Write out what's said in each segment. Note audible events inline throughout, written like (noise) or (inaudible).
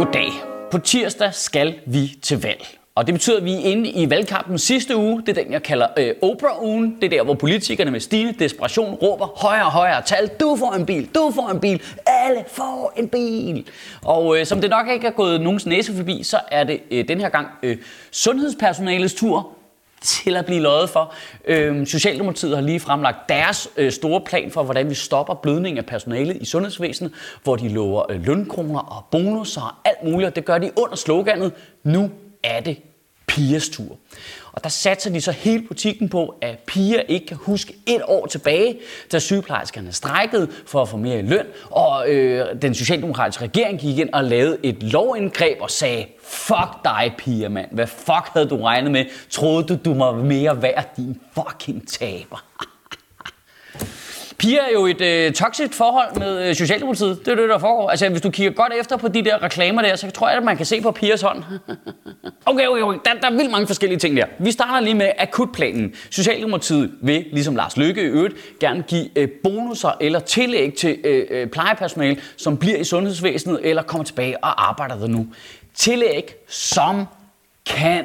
Goddag. På tirsdag skal vi til valg. Og det betyder, at vi er inde i valgkampen sidste uge. Det er den, jeg kalder øh, Oprah-ugen. Det er der, hvor politikerne med stigende desperation råber højere og højere tal. Du får en bil, du får en bil, alle får en bil. Og øh, som det nok ikke er gået nogens næse forbi, så er det øh, den her gang øh, sundhedspersonalets tur til at blive løjet for. Øhm, Socialdemokratiet har lige fremlagt deres øh, store plan for, hvordan vi stopper blødning af personalet i sundhedsvæsenet, hvor de lover øh, lønkroner og bonusser og alt muligt, og det gør de under sloganet, nu er det Pias tur. Og der satser de så hele butikken på, at piger ikke kan huske et år tilbage, da sygeplejerskerne strækkede for at få mere i løn, og øh, den socialdemokratiske regering gik ind og lavede et lovindgreb og sagde, fuck dig piger mand, hvad fuck havde du regnet med? Troede du, du var mere værd, din fucking taber? Pia er jo et øh, toxisk forhold med øh, Socialdemokratiet. Det er det, der foregår. Altså, hvis du kigger godt efter på de der reklamer der, så tror jeg, at man kan se på Pias hånd. (laughs) okay, okay, okay. Der, der er vildt mange forskellige ting der. Vi starter lige med akutplanen. Socialdemokratiet vil, ligesom Lars Løkke i øvrigt, gerne give øh, bonusser eller tillæg til øh, øh, plejepersonale, som bliver i sundhedsvæsenet eller kommer tilbage og arbejder der nu. Tillæg, som kan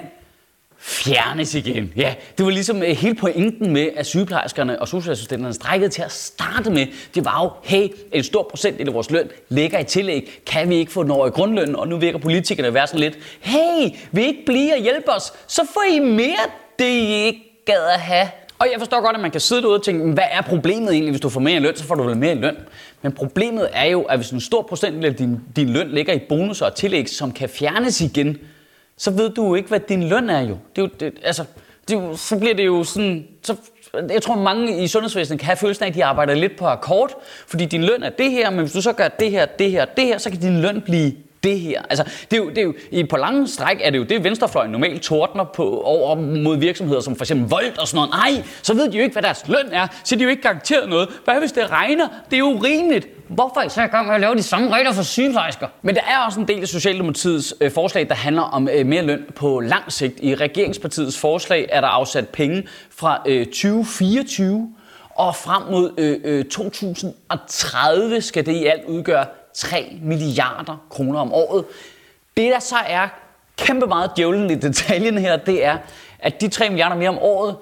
fjernes igen. Ja, det var ligesom øh, hele pointen med, at sygeplejerskerne og socialassistenterne strækkede til at starte med. Det var jo, hey, en stor procent af vores løn ligger i tillæg. Kan vi ikke få den over i grundlønnen? Og nu virker politikerne være sådan lidt, hey, vil I ikke blive og hjælpe os? Så får I mere, det I ikke gad at have. Og jeg forstår godt, at man kan sidde derude og tænke, hvad er problemet egentlig, hvis du får mere i løn, så får du vel mere i løn. Men problemet er jo, at hvis en stor procent af din, din løn ligger i bonusser og tillæg, som kan fjernes igen, så ved du jo ikke, hvad din løn er jo. Det er jo det, altså, det er jo, så bliver det jo sådan... Så, jeg tror, mange i sundhedsvæsenet kan have følelsen af, at de arbejder lidt på akkord, fordi din løn er det her, men hvis du så gør det her, det her, det her, så kan din løn blive det her. Altså, det er jo, det er jo, i, på lange stræk er det jo det, venstrefløjen normalt tordner på, over mod virksomheder som for eksempel Volt og sådan noget. Nej, så ved de jo ikke, hvad deres løn er, så de jo ikke garanteret noget. Hvad hvis det regner? Det er jo rimeligt. Hvorfor er I så i gang med at lave de samme regler for sygeplejersker? Men der er også en del af Socialdemokratiets øh, forslag, der handler om øh, mere løn på lang sigt. I regeringspartiets forslag er der afsat penge fra øh, 2024 og frem mod øh, øh, 2030 skal det i alt udgøre 3 milliarder kroner om året. Det der så er kæmpe meget djævlen i detaljen her, det er, at de 3 milliarder mere om året,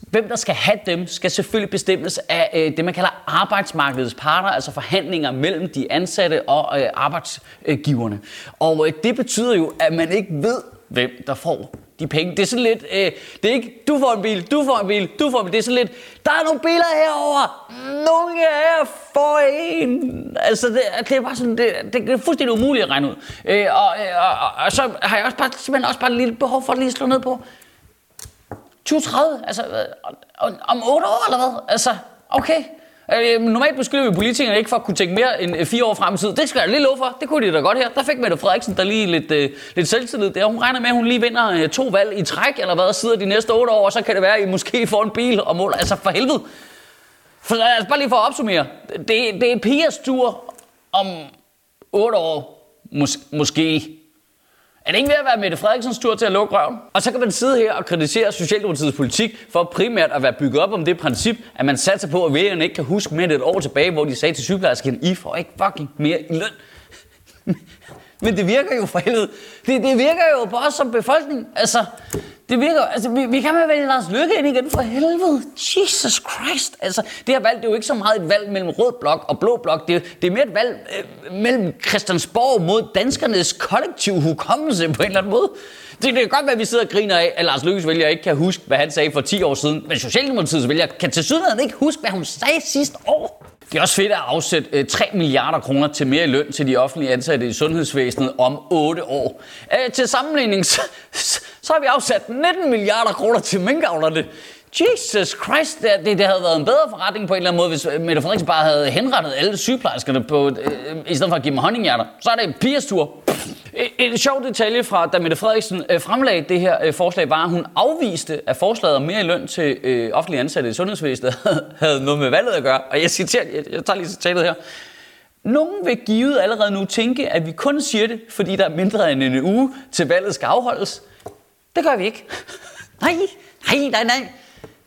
hvem der skal have dem, skal selvfølgelig bestemmes af øh, det, man kalder arbejdsmarkedets parter, altså forhandlinger mellem de ansatte og øh, arbejdsgiverne. Og øh, det betyder jo, at man ikke ved, hvem der får de penge. Det er sådan lidt, øh, det er ikke, du får en bil, du får en bil, du får en bil. Det er sådan lidt, der er nogle biler herover. Nogle af jer får en. Altså, det, det er bare sådan, det, det er fuldstændig umuligt at regne ud. Øh, og, øh, og, og, og, så har jeg også bare, simpelthen også bare et lille behov for at lige slå ned på 2030, altså øh, om, om 8 år eller hvad? Altså, okay. Øh, normalt beskylder vi politikerne ikke for at kunne tænke mere end øh, fire år frem i tiden. Det skal jeg lige love for. Det kunne de da godt her. Der fik Mette Frederiksen der lige lidt, øh, lidt selvtillid der. Hun regner med, at hun lige vinder øh, to valg i træk, eller hvad, sidder de næste otte år, og så kan det være, at I måske får en bil og måler. Altså for helvede. For, altså, bare lige for at opsummere. Det, det er Pias tur om otte år. Mås- måske. Er det ikke ved at være Mette Frederiksens tur til at lukke røven? Og så kan man sidde her og kritisere Socialdemokratiets politik for primært at være bygget op om det princip, at man satser på, at vælgerne ikke kan huske mere end et år tilbage, hvor de sagde til sygeplejersken, I får ikke fucking mere i løn. (laughs) Men det virker jo for helvede. Det, det virker jo på os som befolkning. Altså, det virker altså, vi, vi kan med vælge Lars Lykke ind igen for helvede. Jesus Christ. Altså, det her valg, det er jo ikke så meget et valg mellem rød blok og blå blok. Det, det er mere et valg øh, mellem Christiansborg mod danskernes kollektiv hukommelse på en eller anden måde. Det, det kan godt være, at vi sidder og griner af, at Lars Lykkes vælger ikke kan huske, hvad han sagde for 10 år siden. Men Socialdemokratiets vælger kan til sydenheden ikke huske, hvad hun sagde sidste år. Det er også fedt at afsætte øh, 3 milliarder kroner til mere løn til de offentlige ansatte i sundhedsvæsenet om 8 år. Øh, til sammenligning, så, så har vi afsat 19 milliarder kroner til minkavlerne. Jesus Christ, det, det, det havde været en bedre forretning på en eller anden måde, hvis øh, Mette Frederiksen bare havde henrettet alle sygeplejerskerne på, øh, i stedet for at give dem honninghjerter. Så er det Pias tur. En, en sjov detalje fra, da Mette Frederiksen øh, fremlagde det her øh, forslag, var, at hun afviste, at forslaget om mere i løn til øh, offentlige ansatte i sundhedsvæsenet (laughs) havde noget med valget at gøre. Og jeg citerer, jeg, jeg tager lige citatet her. Nogen vil givet allerede nu tænke, at vi kun siger det, fordi der er mindre end en uge til valget skal afholdes. Det gør vi ikke. (laughs) nej, nej, nej, nej.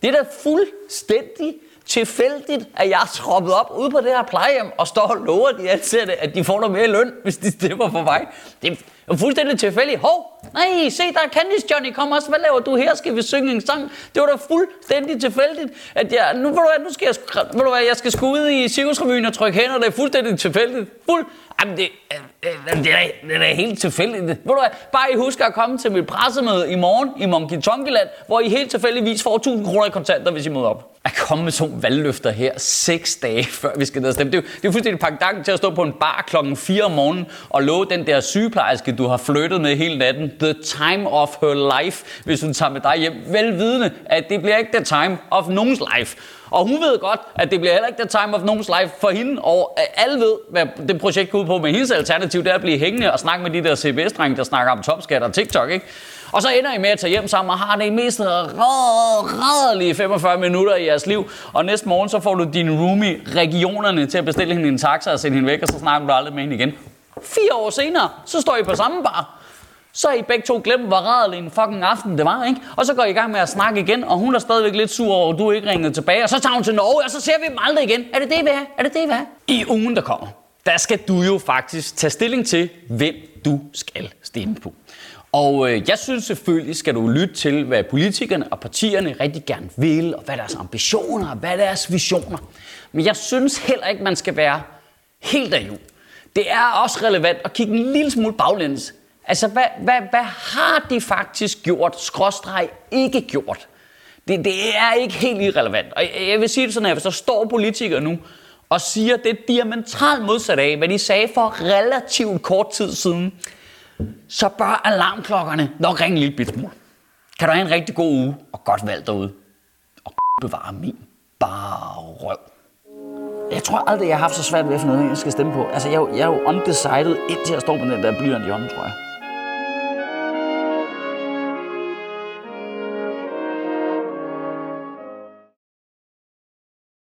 Det er da fuldstændig tilfældigt, at jeg er troppet op ude på det her plejehjem og står og lover de ansatte, at de får noget mere løn, (laughs) hvis de stemmer for mig. Det er fuldstændig tilfældigt. Hov, nej, se, der er Candice Johnny, kom også. Hvad laver du her? Skal vi synge en sang? Det var da fuldstændig tilfældigt, at jeg, nu, ved du hvad, nu skal jeg, ved du hvad, jeg skal sgu ud i cirkusrevyen og trykke hænder. Det er fuldstændig tilfældigt. Fuld, Jamen, det, øh, øh, det, er, det er helt tilfældigt. Ved du hvad? Bare I husker at komme til mit pressemøde i morgen i Monkey Tonkeland, hvor I helt tilfældigvis får 1000 kroner i kontanter, hvis I møder op. At komme med sådan valgløfter her seks dage (laughs) før vi skal ned og stemme. Det er, jo, det er fuldstændig pakket til at stå på en bar klokken 4 om morgenen og love den der sygeplejerske, du har flyttet med hele natten, the time of her life, hvis hun tager med dig hjem. Velvidende, at det bliver ikke the time of nogens life. Og hun ved godt, at det bliver heller ikke the time of nogens life for hende, og alle ved, hvad det projekt går ud på. Men hendes alternativ, det er at blive hængende og snakke med de der CBS-drenge, der snakker om topskat og TikTok, ikke? Og så ender I med at tage hjem sammen og har det mest rædelige 45 minutter i jeres liv. Og næste morgen, så får du din roomie regionerne til at bestille hende en taxa og sende hende væk, og så snakker du aldrig med hende igen. Fire år senere, så står I på samme bar så I begge to glemt, hvor rædelig en fucking aften det var, ikke? Og så går I i gang med at snakke igen, og hun er stadigvæk lidt sur over, at du ikke ringede tilbage. Og så tager hun til Norge, og så ser vi dem aldrig igen. Er det det, vi er? Er det det, vi er? I ugen, der kommer, der skal du jo faktisk tage stilling til, hvem du skal stemme på. Og øh, jeg synes selvfølgelig, skal du lytte til, hvad politikerne og partierne rigtig gerne vil, og hvad deres ambitioner og hvad deres visioner. Men jeg synes heller ikke, man skal være helt af Det er også relevant at kigge en lille smule baglæns Altså, hvad, hvad, hvad har de faktisk gjort, skråstreg ikke gjort? Det, det er ikke helt irrelevant. Og jeg vil sige det sådan her, hvis der står politikere nu og siger det diametralt modsat af, hvad de sagde for relativt kort tid siden, så bør alarmklokkerne nok ringe lidt bit smule. Kan du have en rigtig god uge og godt valg derude. Og (laughs) bevare min bare røv. Jeg tror aldrig, jeg har haft så svært ved at finde noget, jeg skal stemme på. Altså, jeg, jeg er jo undecided indtil jeg står med den der blyant i hånden, tror jeg.